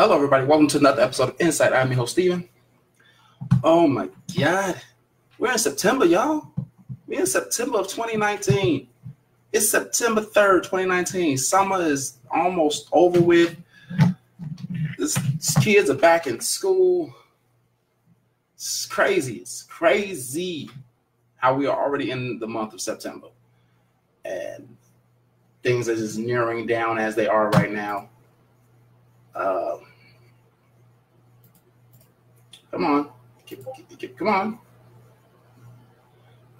Hello, everybody. Welcome to another episode of Insight. I'm your host, Steven. Oh my God. We're in September, y'all. We're in September of 2019. It's September 3rd, 2019. Summer is almost over with. These kids are back in school. It's crazy. It's crazy how we are already in the month of September. And things are just narrowing down as they are right now. Uh, come on. Come on.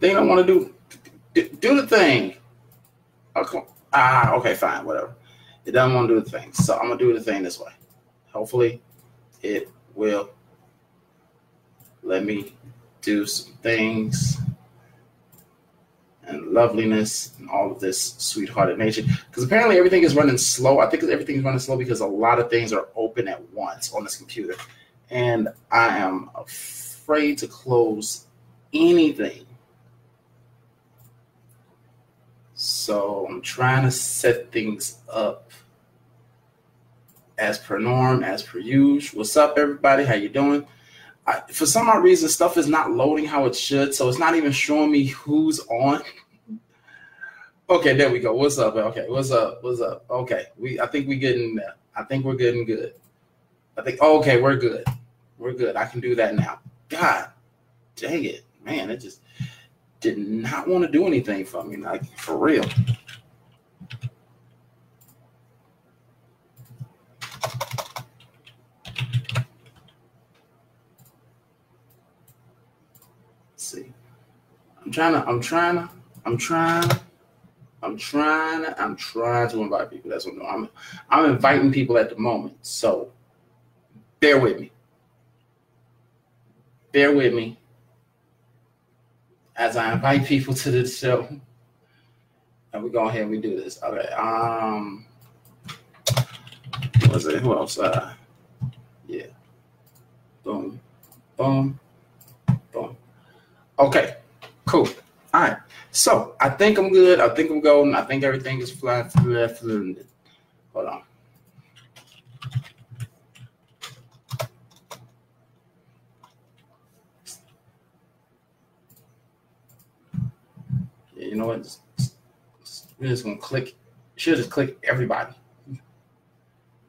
They don't want to do, do the thing. Okay. Ah, okay, fine, whatever. It doesn't want to do the thing, so I'm gonna do the thing this way. Hopefully, it will let me do some things and loveliness and all of this sweethearted nature. Because apparently everything is running slow. I think everything's running slow because a lot of things are open at once on this computer. And I am afraid to close anything. So I'm trying to set things up as per norm, as per usual. What's up, everybody? How you doing? I, for some odd reason, stuff is not loading how it should, so it's not even showing me who's on. okay, there we go. What's up? Okay, what's up? What's up? Okay, we. I think we're getting. I think we're getting good. I think. Okay, we're good. We're good. I can do that now. God, dang it, man! It just did not want to do anything for me, like for real. see. I'm trying to, I'm trying to, I'm trying, I'm trying, I'm trying to invite people. That's what I'm I'm inviting people at the moment. So bear with me. Bear with me as I invite people to the show. And we go ahead and we do this. Okay. Um was it? Who else? Uh yeah. Boom. Boom. Boom. Okay, cool. All right. So I think I'm good. I think I'm golden. I think everything is flying. Hold on. You know what? Just, we're just gonna click. Should just click everybody.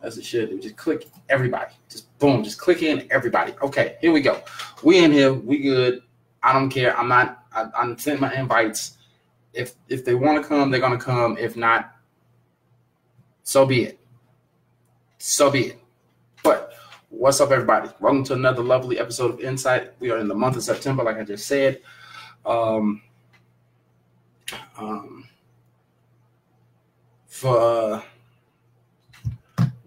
As it should. Just click everybody. Just boom. Just click in everybody. Okay, here we go. We in here. We good. I don't care. I'm not. I, I'm sending my invites. If if they want to come, they're gonna come. If not, so be it. So be it. But what's up, everybody? Welcome to another lovely episode of Insight. We are in the month of September, like I just said. Um, um, for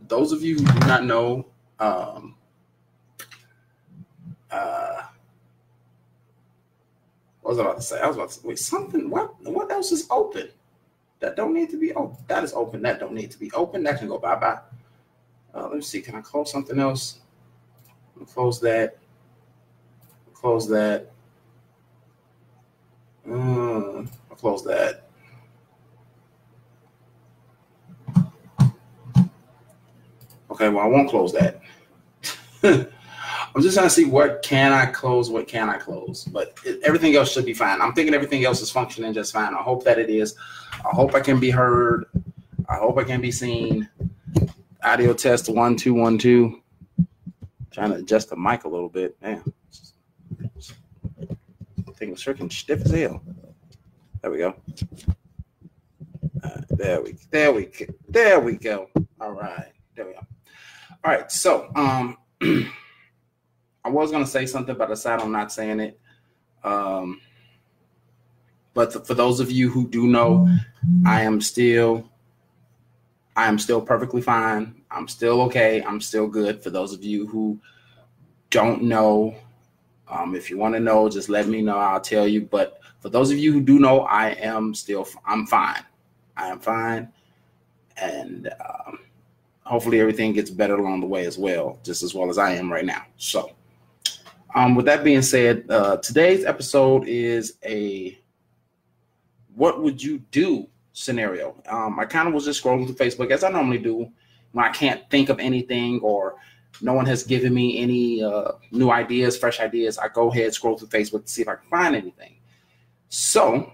those of you who do not know, um, uh, what was I about to say? I was about to wait, something. What what else is open? That don't need to be open. That is open. That don't need to be open. That can go bye bye. Uh, let me see. Can I close something else? Close that. Close that. I'll close that. Okay, well I won't close that. I'm just trying to see what can I close, what can I close, but it, everything else should be fine. I'm thinking everything else is functioning just fine. I hope that it is. I hope I can be heard. I hope I can be seen. Audio test one two one two. Trying to adjust the mic a little bit. Man, thing was freaking stiff as hell. There we go. Uh, there we there we there we go. All right, there we go. All right, so um. I was gonna say something, but I decided I'm not saying it. Um, but for those of you who do know, I am still, I am still perfectly fine. I'm still okay. I'm still good. For those of you who don't know, um, if you want to know, just let me know. I'll tell you. But for those of you who do know, I am still, I'm fine. I am fine, and um, hopefully everything gets better along the way as well, just as well as I am right now. So. Um, with that being said, uh, today's episode is a what would you do scenario. Um, I kind of was just scrolling through Facebook as I normally do, when I can't think of anything or no one has given me any uh, new ideas, fresh ideas, I go ahead scroll through Facebook to see if I can find anything. So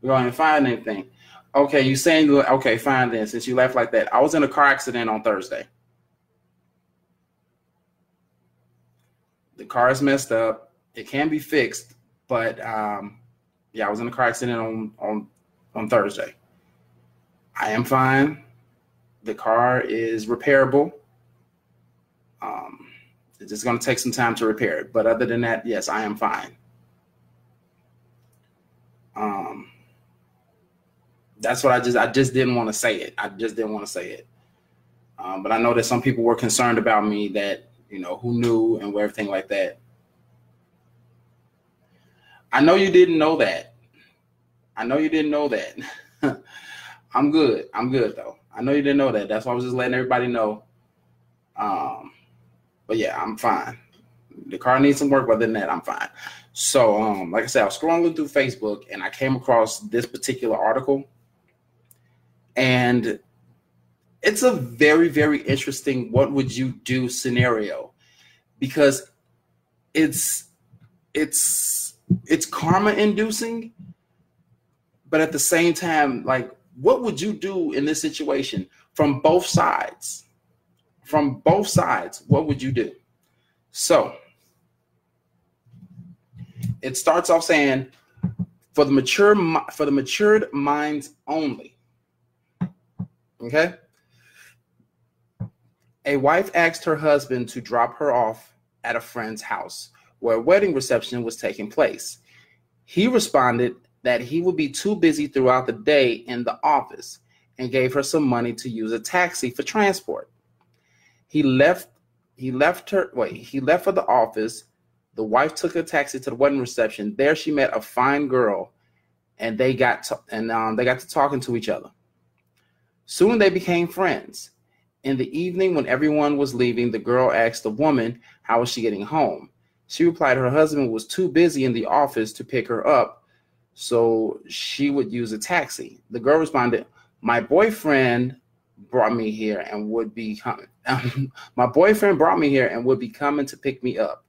we're going to find anything. Okay, you saying okay, fine then. Since you left like that, I was in a car accident on Thursday. The car is messed up. It can be fixed, but um, yeah, I was in a car accident on on on Thursday. I am fine. The car is repairable. Um, it's just going to take some time to repair it, but other than that, yes, I am fine. Um, that's what I just I just didn't want to say it. I just didn't want to say it. Um, but I know that some people were concerned about me that you know who knew and everything like that. I know you didn't know that. I know you didn't know that. I'm good. I'm good though. I know you didn't know that. That's why I was just letting everybody know. Um, but yeah, I'm fine. The car needs some work, but other than that, I'm fine. So, um, like I said, I was scrolling through Facebook and I came across this particular article, and it's a very, very interesting "what would you do" scenario because it's it's it's karma inducing, but at the same time, like, what would you do in this situation from both sides? From both sides, what would you do? So it starts off saying for the mature for the matured minds only. Okay? A wife asked her husband to drop her off at a friend's house where a wedding reception was taking place. He responded that he would be too busy throughout the day in the office and gave her some money to use a taxi for transport. He left he left her wait, he left for the office the wife took a taxi to the wedding reception. There, she met a fine girl, and they got to, and um, they got to talking to each other. Soon they became friends. In the evening, when everyone was leaving, the girl asked the woman how was she getting home. She replied her husband was too busy in the office to pick her up, so she would use a taxi. The girl responded, "My boyfriend brought me here and would be coming. my boyfriend brought me here and would be coming to pick me up.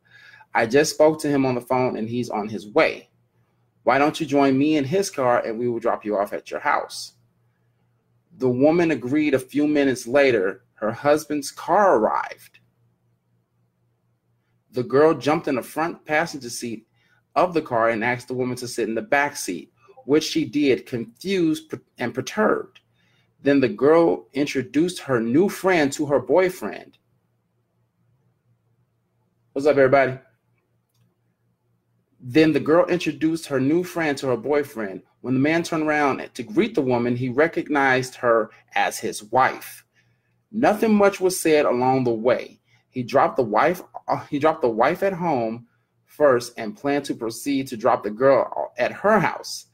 I just spoke to him on the phone and he's on his way. Why don't you join me in his car and we will drop you off at your house? The woman agreed a few minutes later. Her husband's car arrived. The girl jumped in the front passenger seat of the car and asked the woman to sit in the back seat, which she did, confused and perturbed. Then the girl introduced her new friend to her boyfriend. What's up, everybody? Then the girl introduced her new friend to her boyfriend. When the man turned around to greet the woman, he recognized her as his wife. Nothing much was said along the way. He dropped the wife uh, he dropped the wife at home first and planned to proceed to drop the girl at her house.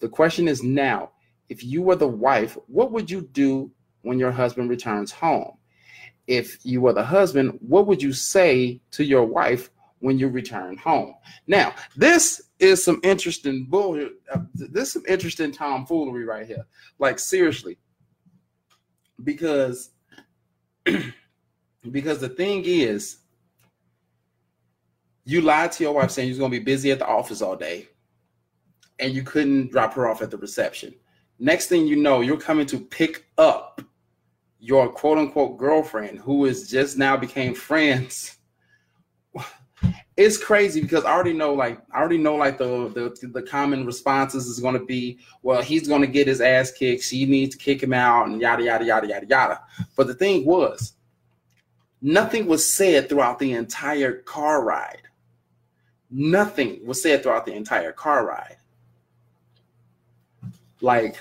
The question is now, if you were the wife, what would you do when your husband returns home? If you were the husband, what would you say to your wife when you return home. Now, this is some interesting bull. Uh, this is some interesting tomfoolery right here. Like seriously, because because the thing is, you lied to your wife saying you're going to be busy at the office all day, and you couldn't drop her off at the reception. Next thing you know, you're coming to pick up your quote unquote girlfriend who is just now became friends. It's crazy because I already know like I already know like the the, the common responses is going to be well he's going to get his ass kicked she needs to kick him out and yada yada yada yada yada. But the thing was nothing was said throughout the entire car ride nothing was said throughout the entire car ride like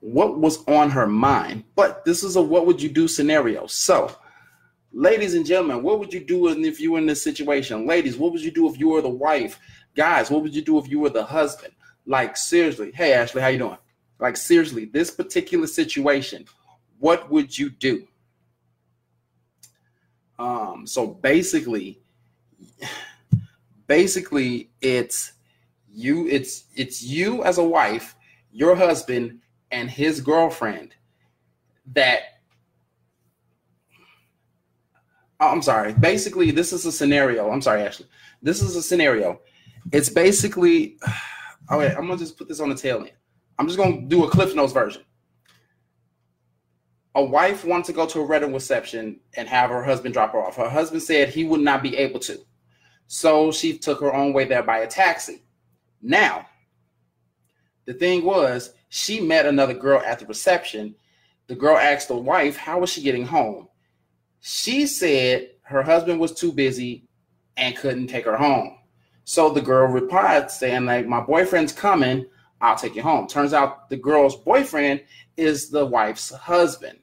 what was on her mind but this is a what would you do scenario so Ladies and gentlemen, what would you do if you were in this situation? Ladies, what would you do if you were the wife? Guys, what would you do if you were the husband? Like seriously, hey Ashley, how you doing? Like seriously, this particular situation, what would you do? Um, so basically, basically it's you, it's it's you as a wife, your husband, and his girlfriend that oh, I'm sorry. Basically, this is a scenario. I'm sorry, Ashley. This is a scenario. It's basically okay. I'm gonna just put this on the tail end. I'm just gonna do a Cliff Notes version. A wife wanted to go to a wedding reception and have her husband drop her off. Her husband said he would not be able to. So she took her own way there by a taxi. Now, the thing was, she met another girl at the reception. The girl asked the wife, How was she getting home? She said her husband was too busy and couldn't take her home. So the girl replied, saying, like, my boyfriend's coming, I'll take you home. Turns out the girl's boyfriend is the wife's husband.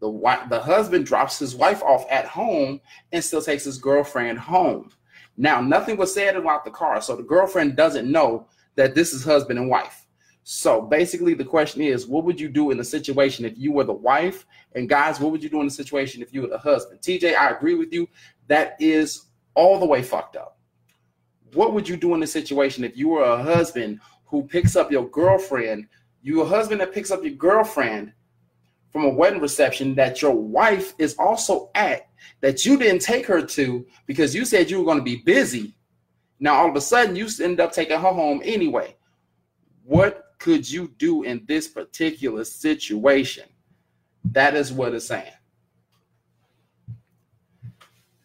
The wife, the husband drops his wife off at home and still takes his girlfriend home. Now, nothing was said about the car, so the girlfriend doesn't know that this is husband and wife. So basically, the question is, what would you do in the situation if you were the wife? And guys, what would you do in the situation if you were the husband? TJ, I agree with you. That is all the way fucked up. What would you do in the situation if you were a husband who picks up your girlfriend? You a husband that picks up your girlfriend from a wedding reception that your wife is also at that you didn't take her to because you said you were going to be busy. Now all of a sudden you end up taking her home anyway. What could you do in this particular situation? That is what it's saying.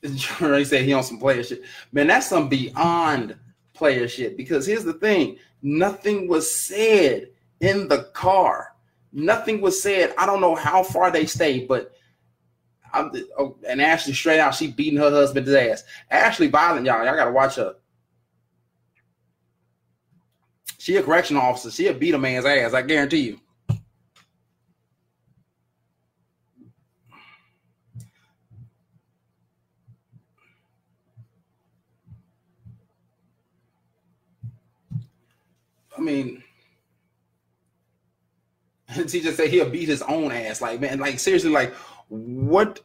He said he on some player shit. Man, that's some beyond player shit. Because here's the thing: nothing was said in the car. Nothing was said. I don't know how far they stayed, but I'm oh, and Ashley straight out, she beating her husband's ass. Ashley violent, y'all. Y'all gotta watch her. She a correctional officer. She'll beat a man's ass. I guarantee you. I mean, he just said he'll beat his own ass. Like, man, like seriously, like what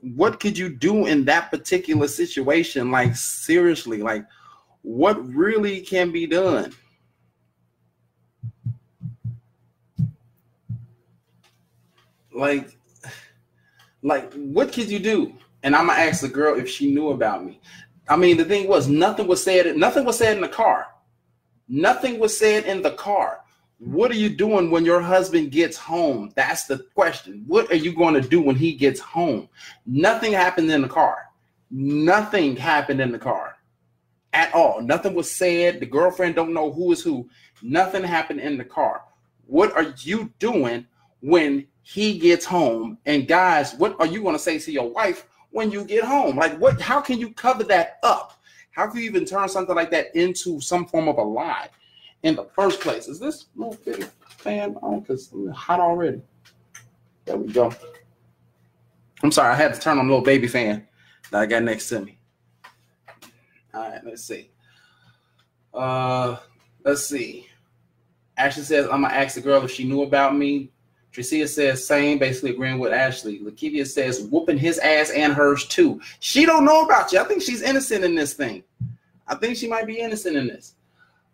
what could you do in that particular situation? Like, seriously, like what really can be done? Like, like what could you do? And I'm gonna ask the girl if she knew about me. I mean, the thing was, nothing was said. Nothing was said in the car. Nothing was said in the car. What are you doing when your husband gets home? That's the question. What are you going to do when he gets home? Nothing happened in the car. Nothing happened in the car at all. Nothing was said. The girlfriend don't know who is who. Nothing happened in the car. What are you doing when he gets home? And guys, what are you going to say to your wife when you get home? Like what how can you cover that up? How can you even turn something like that into some form of a lie? In the first place. Is this little bitty fan on? Because it's hot already. There we go. I'm sorry, I had to turn on a little baby fan that I got next to me. All right, let's see. Uh, let's see. Ashley says, I'm gonna ask the girl if she knew about me. Tricia says, same, basically agreeing with Ashley. Lakivia says, whooping his ass and hers too. She don't know about you. I think she's innocent in this thing. I think she might be innocent in this.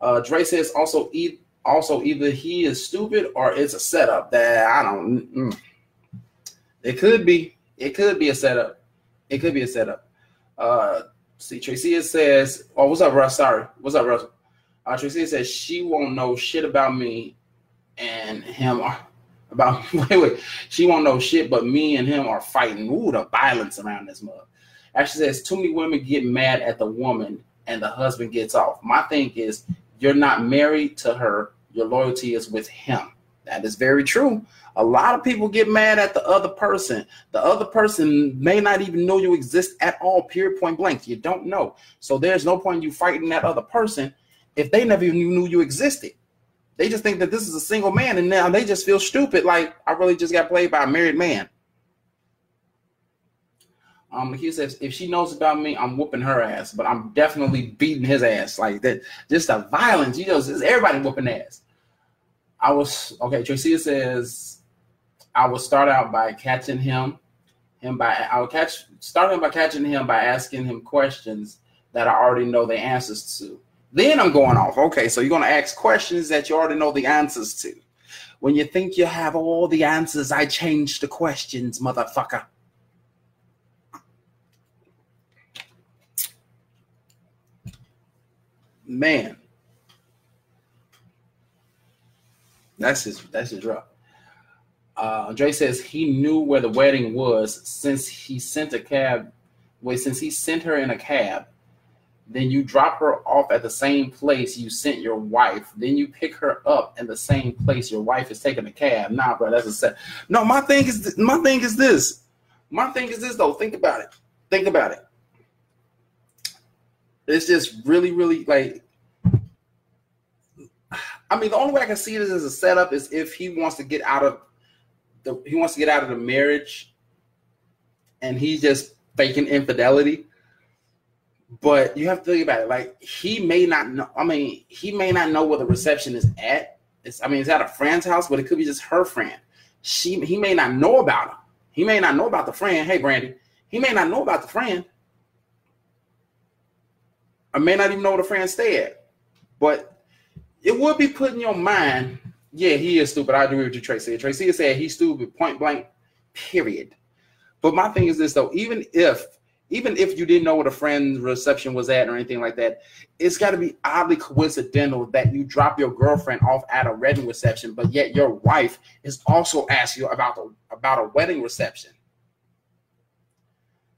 Uh, Dre says also e- also either he is stupid or it's a setup that I don't. Mm. It could be. It could be a setup. It could be a setup. Uh, see, Tracy says, "Oh, what's up, Russ? Sorry, what's up, Russ?" Uh, Tracy says she won't know shit about me and him are about. wait, wait, she won't know shit, but me and him are fighting. Ooh, the violence around this mug. Ashley, says too many women get mad at the woman and the husband gets off. My thing is you're not married to her, your loyalty is with him. That is very true. A lot of people get mad at the other person. The other person may not even know you exist at all, period, point blank. You don't know. So there's no point in you fighting that other person if they never even knew you existed. They just think that this is a single man and now they just feel stupid like I really just got played by a married man. Um, he says if she knows about me, I'm whooping her ass, but I'm definitely beating his ass like that. Just the violence, you know, everybody whooping ass. I was okay. Tracy says I will start out by catching him, him by I will catch starting by catching him by asking him questions that I already know the answers to. Then I'm going off. Okay, so you're gonna ask questions that you already know the answers to. when you think you have all the answers, I change the questions, motherfucker. Man. That's his that's his drop. Uh, Andre says he knew where the wedding was since he sent a cab. Wait, since he sent her in a cab, then you drop her off at the same place you sent your wife. Then you pick her up in the same place your wife is taking a cab. Nah, bro, that's a set. No, my thing is my thing is this. My thing is this though. Think about it. Think about it. It's just really, really like. I mean, the only way I can see this as a setup is if he wants to get out of the he wants to get out of the marriage, and he's just faking infidelity. But you have to think about it. Like he may not know. I mean, he may not know where the reception is at. It's, I mean, it's at a friend's house, but it could be just her friend. She he may not know about him. He may not know about the friend. Hey, Brandy. He may not know about the friend. I may not even know where the friend stay at. But it would be put in your mind yeah, he is stupid. I agree with you, Tracy. Tracy said he's stupid, point blank, period. But my thing is this though, even if even if you didn't know what a friend's reception was at or anything like that, it's got to be oddly coincidental that you drop your girlfriend off at a wedding reception, but yet your wife is also asking you about the about a wedding reception.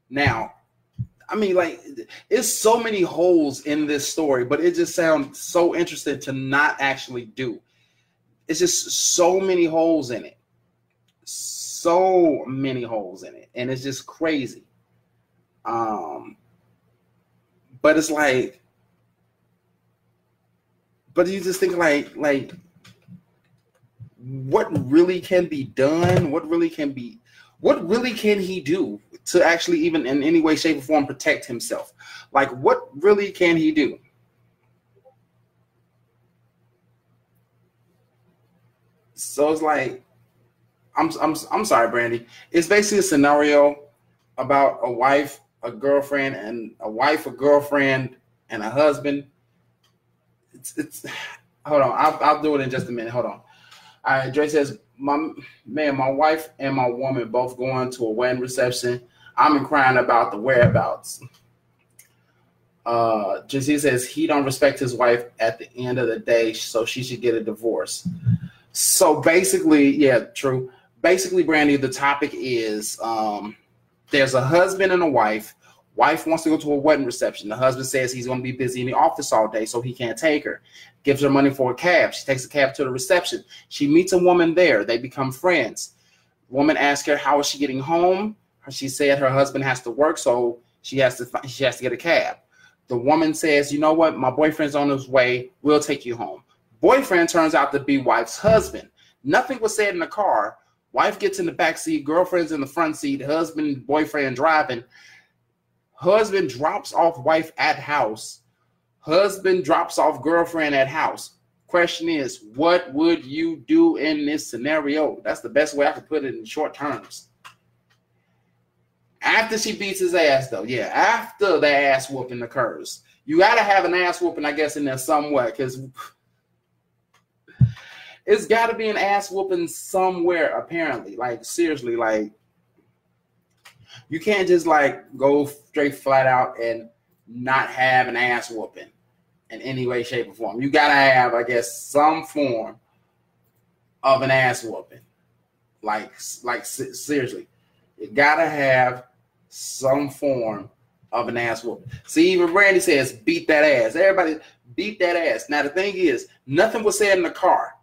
Now, I mean, like, it's so many holes in this story, but it just sounds so interesting to not actually do it's just so many holes in it. So many holes in it. And it's just crazy. Um but it's like but you just think like like what really can be done? What really can be what really can he do to actually even in any way, shape, or form protect himself? Like what really can he do? So it's like, I'm I'm I'm sorry, Brandy. It's basically a scenario about a wife, a girlfriend, and a wife, a girlfriend, and a husband. It's it's. Hold on, I'll I'll do it in just a minute. Hold on. All right, Dre says, my man, my wife and my woman both going to a wedding reception. I'm crying about the whereabouts. Uh, Jesse says he don't respect his wife at the end of the day, so she should get a divorce. So basically, yeah, true. Basically, Brandy, the topic is um, there's a husband and a wife. Wife wants to go to a wedding reception. The husband says he's going to be busy in the office all day, so he can't take her. Gives her money for a cab. She takes a cab to the reception. She meets a woman there. They become friends. Woman asks her how is she getting home. She said her husband has to work, so she has to she has to get a cab. The woman says, "You know what? My boyfriend's on his way. We'll take you home." Boyfriend turns out to be wife's husband. Nothing was said in the car. Wife gets in the back seat, girlfriend's in the front seat, husband, boyfriend driving. Husband drops off wife at house. Husband drops off girlfriend at house. Question is, what would you do in this scenario? That's the best way I could put it in short terms. After she beats his ass, though, yeah, after the ass whooping occurs, you got to have an ass whooping, I guess, in there somewhere because it's got to be an ass whooping somewhere. Apparently, like seriously, like you can't just like go straight flat out and not have an ass whooping in any way, shape, or form. You gotta have, I guess, some form of an ass whooping. Like, like seriously, you gotta have some form of an ass whooping. See, even Brandy says, "Beat that ass." Everybody beat that ass. Now the thing is, nothing was said in the car.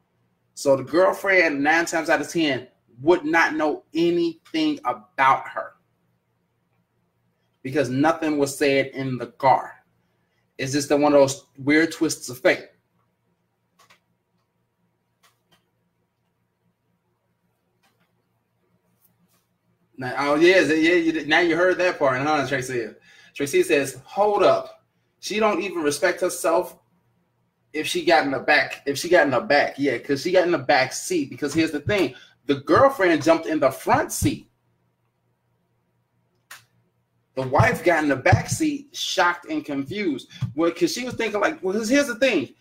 So the girlfriend, nine times out of 10, would not know anything about her because nothing was said in the car. It's just the one of those weird twists of fate. Now, oh yeah, yeah. You, now you heard that part, huh? Tracy. Tracy says, "Hold up, she don't even respect herself if she got in the back, if she got in the back, yeah, because she got in the back seat. Because here's the thing: the girlfriend jumped in the front seat. The wife got in the back seat, shocked and confused. Well, because she was thinking, like, well, here's the thing: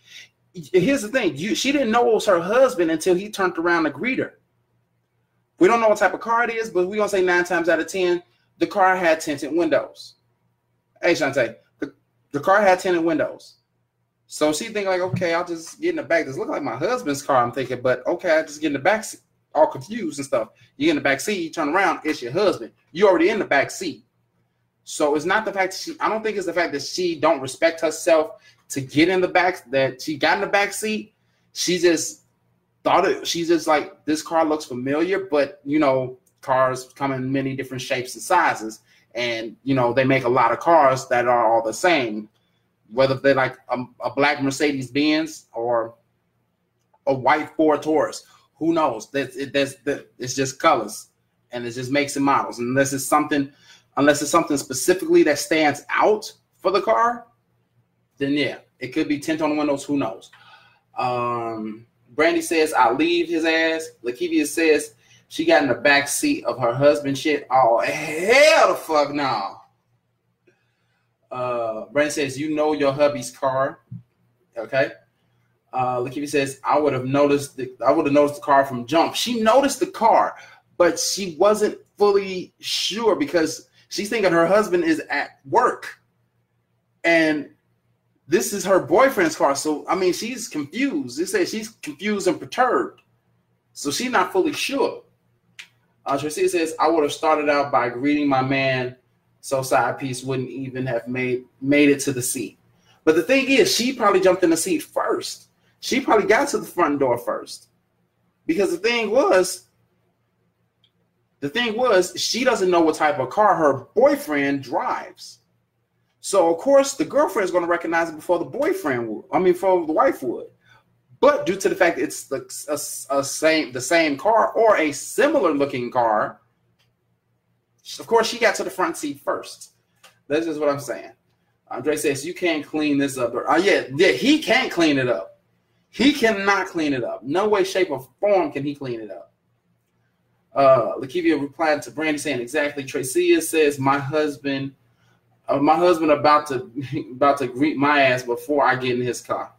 here's the thing: you she didn't know it was her husband until he turned around to greet her. We don't know what type of car it is, but we're gonna say nine times out of ten, the car had tinted windows. Hey, Shantae, the, the car had tinted windows. So she think like, okay, I'll just get in the back. This look like my husband's car. I'm thinking, but okay, I just get in the back, seat, all confused and stuff. You get in the back seat, you turn around, it's your husband. You already in the back seat. So it's not the fact that she. I don't think it's the fact that she don't respect herself to get in the back. That she got in the back seat. She just thought it. She's just like this car looks familiar, but you know, cars come in many different shapes and sizes, and you know they make a lot of cars that are all the same, whether they're like a, a black Mercedes Benz or a white Ford Taurus. Who knows? That's it, that's that. It's just colors, and it just makes it models. Unless it's something, unless it's something specifically that stands out for the car, then yeah, it could be tint on the windows. Who knows? Um, Brandy says, I leave his ass. Lakivia says, she got in the back seat of her husband shit. Oh, hell the fuck no. Uh, Brandy says, you know your hubby's car. Okay. Uh, Lakivia says, I would have noticed the, I would have noticed the car from jump. She noticed the car, but she wasn't fully sure because she's thinking her husband is at work. And this is her boyfriend's car. So I mean, she's confused. They say she's confused and perturbed. So she's not fully sure. Uh, Tracy says, I would have started out by greeting my man, so side piece wouldn't even have made made it to the seat. But the thing is, she probably jumped in the seat first. She probably got to the front door first. Because the thing was, the thing was, she doesn't know what type of car her boyfriend drives. So of course the girlfriend is going to recognize it before the boyfriend would. I mean, before the wife would. But due to the fact it's the a, a same the same car or a similar looking car, of course she got to the front seat first. That's just what I'm saying. Andre says you can't clean this up. Uh, yeah, yeah, he can't clean it up. He cannot clean it up. No way, shape, or form can he clean it up. Uh, Lakivia replied to Brandy saying exactly. Tracia says my husband uh, my husband about to about to greet my ass before I get in his car.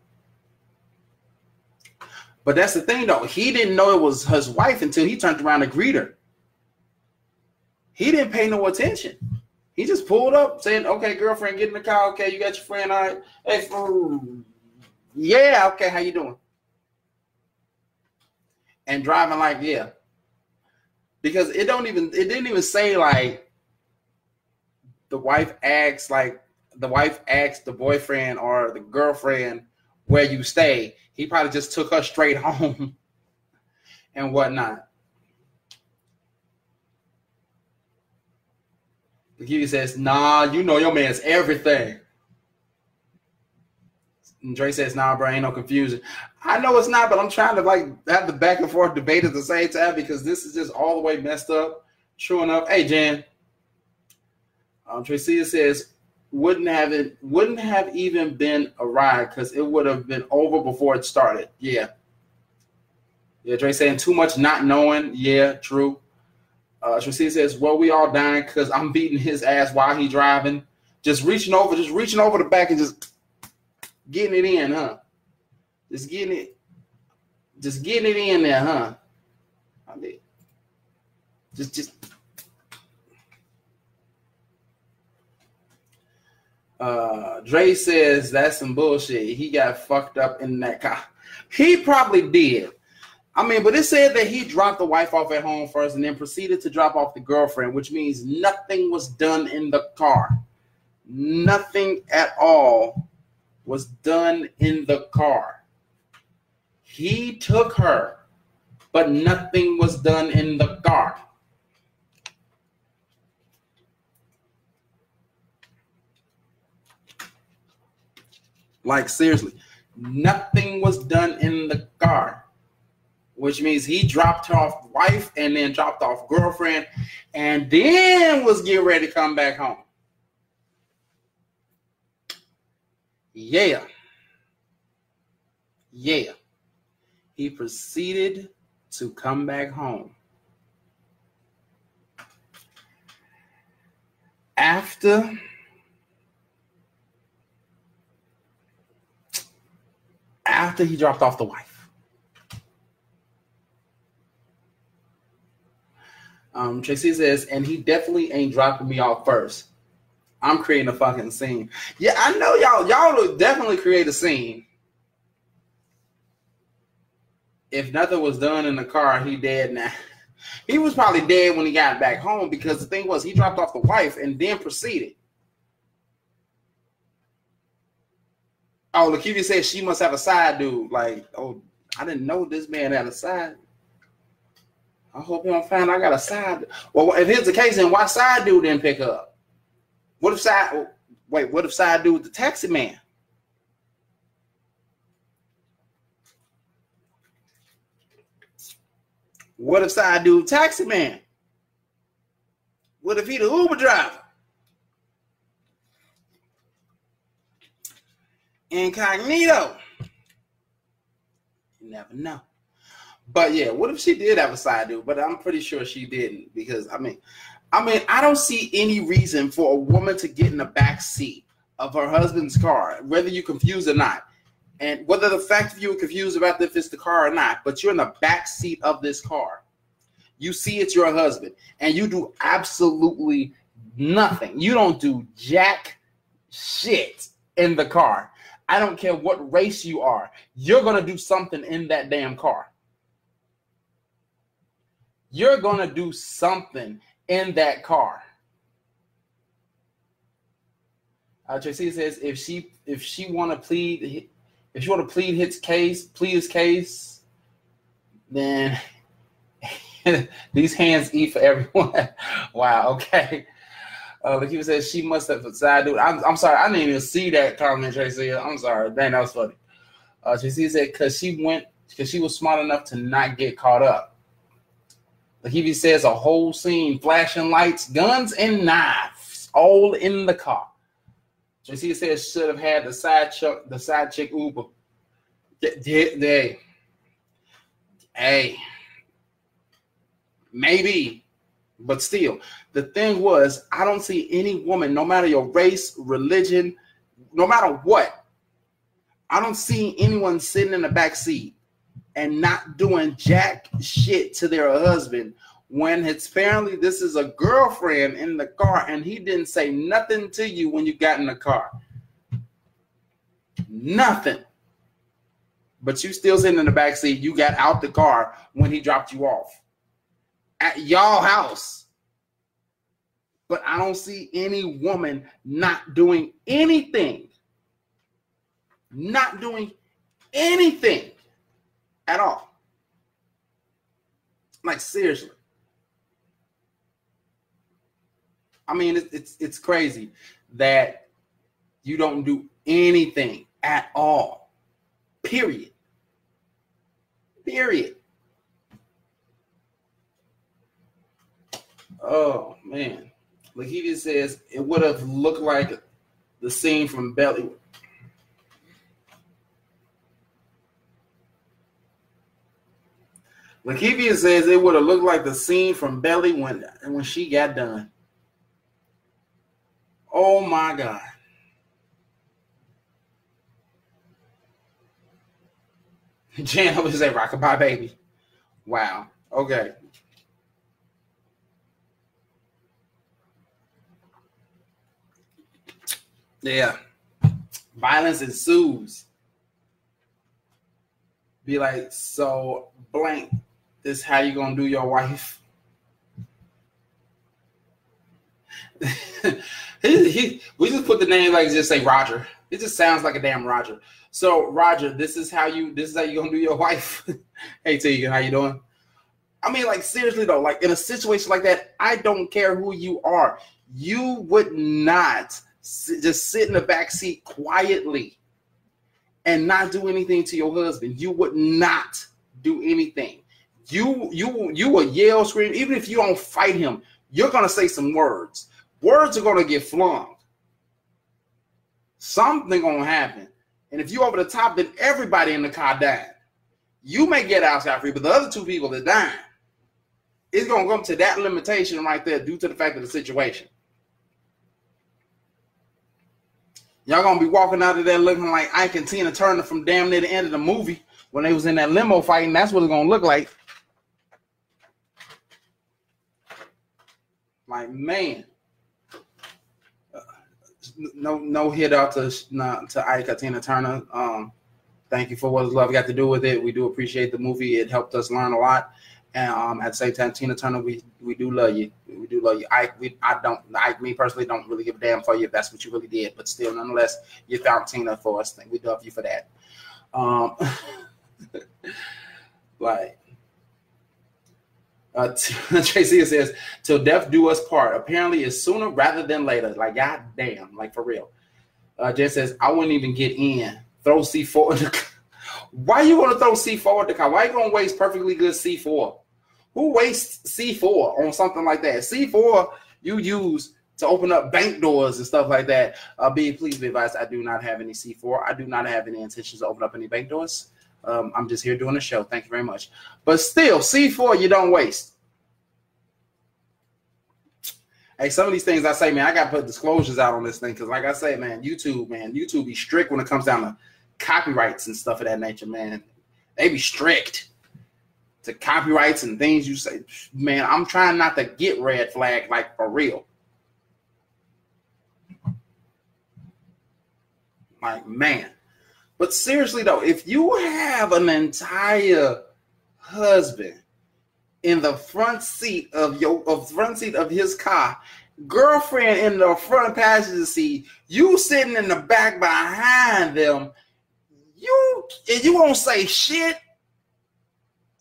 But that's the thing, though. He didn't know it was his wife until he turned around to greet her. He didn't pay no attention. He just pulled up, saying, "Okay, girlfriend, get in the car. Okay, you got your friend. All right. Hey, yeah. Okay, how you doing?" And driving like, yeah, because it don't even it didn't even say like the wife asks like the wife asks the boyfriend or the girlfriend where you stay, he probably just took her straight home and whatnot. The says, nah, you know your man's everything. And Dre says, nah, bro, ain't no confusion. I know it's not, but I'm trying to like have the back and forth debate at the same time because this is just all the way messed up. True enough. Hey, Jan, um, Tracia says, wouldn't have it wouldn't have even been a ride because it would have been over before it started. Yeah. Yeah, Dre saying too much not knowing. Yeah, true. Uh Tracia says, Well, we all dying because I'm beating his ass while he driving. Just reaching over, just reaching over the back and just getting it in, huh? Just getting it, just getting it in there, huh? I mean, just just Uh, Dre says that's some bullshit. He got fucked up in that car. He probably did. I mean, but it said that he dropped the wife off at home first and then proceeded to drop off the girlfriend, which means nothing was done in the car. Nothing at all was done in the car. He took her, but nothing was done in the car. Like seriously, nothing was done in the car, which means he dropped off wife and then dropped off girlfriend, and then was getting ready to come back home. Yeah. Yeah. He proceeded to come back home. After after he dropped off the wife. Um, Tracy says, and he definitely ain't dropping me off first. I'm creating a fucking scene. Yeah, I know y'all. Y'all will definitely create a scene. If nothing was done in the car, he dead now. He was probably dead when he got back home because the thing was he dropped off the wife and then proceeded. Oh, Lakeisha said she must have a side dude. Like, oh, I didn't know this man had a side. I hope you don't find I got a side. Well, if it's the case, then why side dude didn't pick up? What if side? Wait, what if side dude the taxi man? What if side dude taxi man? What if he the Uber driver? Incognito. You never know. But yeah, what if she did have a side dude? But I'm pretty sure she didn't because I mean, I mean, I don't see any reason for a woman to get in the back seat of her husband's car, whether you're confused or not. And whether the fact of you are confused about if it's the car or not, but you're in the back seat of this car. You see it's your husband, and you do absolutely nothing. You don't do jack shit in the car. I don't care what race you are. You're going to do something in that damn car. You're going to do something in that car. Uh, Tracy says if she if she want to plead if she want to plead his case plead his case, then these hands eat for everyone. wow. Okay. Uh, he says, she must have decided. Dude, I'm, I'm sorry, I didn't even see that comment, Tracy. I'm sorry. Dang, that was funny. Uh, Tracy said, because she went, because she was smart enough to not get caught up. He says, a whole scene, flashing lights, guns, and knives, all in the car. Tracy says, should have had the side chick, the side chick Uber. They, hey, maybe but still, the thing was, I don't see any woman, no matter your race, religion, no matter what, I don't see anyone sitting in the back seat and not doing jack shit to their husband when it's apparently this is a girlfriend in the car and he didn't say nothing to you when you got in the car. Nothing. But you still sitting in the back seat. You got out the car when he dropped you off at y'all house. But I don't see any woman not doing anything. Not doing anything at all. Like seriously. I mean, it's, it's it's crazy that you don't do anything at all. Period. Period. Oh man, Lakivia says it would have looked like the scene from Belly. Lakivia says it would have looked like the scene from Belly when when she got done. Oh my god. Jan was say rockabye baby. Wow. Okay. Yeah. Violence ensues. Be like, so blank, this how you gonna do your wife? he, he, we just put the name like just say Roger. It just sounds like a damn Roger. So Roger, this is how you this is how you gonna do your wife. hey Tegan, how you doing? I mean, like seriously though, like in a situation like that, I don't care who you are. You would not just sit in the back seat quietly and not do anything to your husband. You would not do anything. You you you will yell, scream, even if you don't fight him, you're gonna say some words. Words are gonna get flung. Something gonna happen. And if you over the top, then everybody in the car died. You may get outside free, but the other two people that died, it's gonna come to that limitation right there due to the fact of the situation. Y'all gonna be walking out of there looking like Ike and Tina Turner from damn near the end of the movie when they was in that limo fighting. That's what it's gonna look like. Like man, uh, no no hit out to not to Ike Tina Turner. Um, thank you for what love got to do with it. We do appreciate the movie. It helped us learn a lot. And um, at the same time, Tina Turner, we we do love you. We do love you. I we I don't I me personally don't really give a damn for you if that's what you really did, but still, nonetheless, you found Tina for us. We love you for that. Um, like uh, Tracy says, "Till death do us part." Apparently, it's sooner rather than later. Like god damn, like for real. Uh, Jen says, "I wouldn't even get in. Throw C four in the." Why you want to throw C four at the car? Why you gonna waste perfectly good C four? Who wastes C4 on something like that? C4 you use to open up bank doors and stuff like that. Uh, be please be advised, I do not have any C4. I do not have any intentions to open up any bank doors. Um, I'm just here doing a show. Thank you very much. But still, C4 you don't waste. Hey, some of these things I say, man, I got to put disclosures out on this thing because, like I say, man, YouTube, man, YouTube be strict when it comes down to copyrights and stuff of that nature, man. They be strict to copyrights and things you say, man, I'm trying not to get red flag like for real. Like, man. But seriously though, if you have an entire husband in the front seat of your of front seat of his car, girlfriend in the front passenger seat, you sitting in the back behind them, you and you won't say shit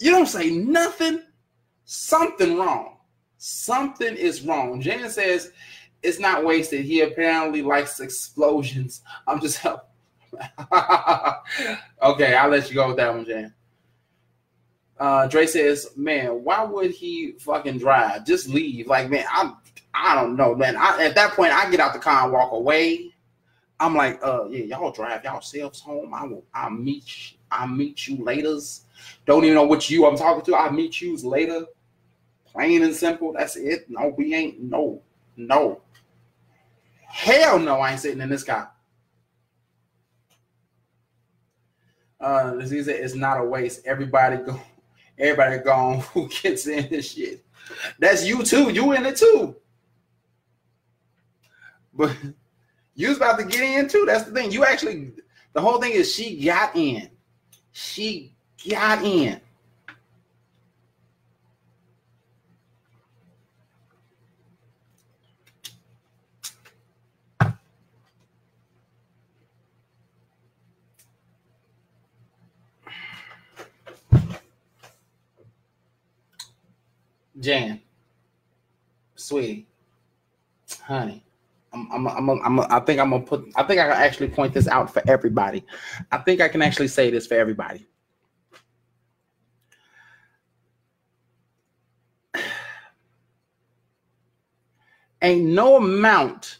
you don't say nothing. Something wrong. Something is wrong. Jan says it's not wasted. He apparently likes explosions. I'm just helping. okay, I'll let you go with that one, Jan. Uh, Dre says, "Man, why would he fucking drive? Just leave. Like, man, I'm. I don't know, man. I, at that point, I get out the car and walk away. I'm like, uh, yeah, y'all drive yourselves home. I will. I'll meet. I'll meet you later's. Don't even know which you I'm talking to. I'll meet you later. Plain and simple. That's it. No, we ain't. No, no. Hell no, I ain't sitting in this car. Uh, it's not a waste. Everybody go, everybody gone who gets in this shit. That's you too. You in it too. But you was about to get in too. That's the thing. You actually, the whole thing is she got in. She got in. Jan, sweetie, honey, I'm, I'm, I'm, I'm, I think I'm gonna put. I think I can actually point this out for everybody. I think I can actually say this for everybody. ain't no amount,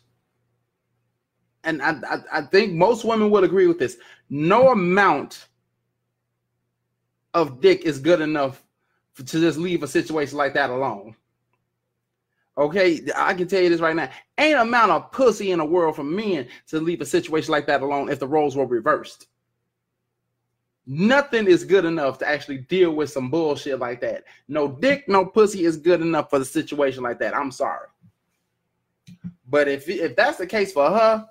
and I, I, I think most women would agree with this. No amount of dick is good enough to just leave a situation like that alone. Okay, I can tell you this right now. Ain't amount of pussy in the world for men to leave a situation like that alone if the roles were reversed. Nothing is good enough to actually deal with some bullshit like that. No dick, no pussy is good enough for the situation like that. I'm sorry. But if if that's the case for her,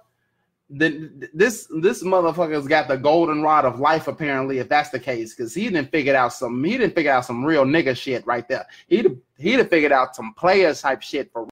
then this this motherfucker's got the golden rod of life apparently. If that's the case, because he didn't figure out some he didn't figure out some real nigga shit right there. He'd he'd have figured out some players type shit for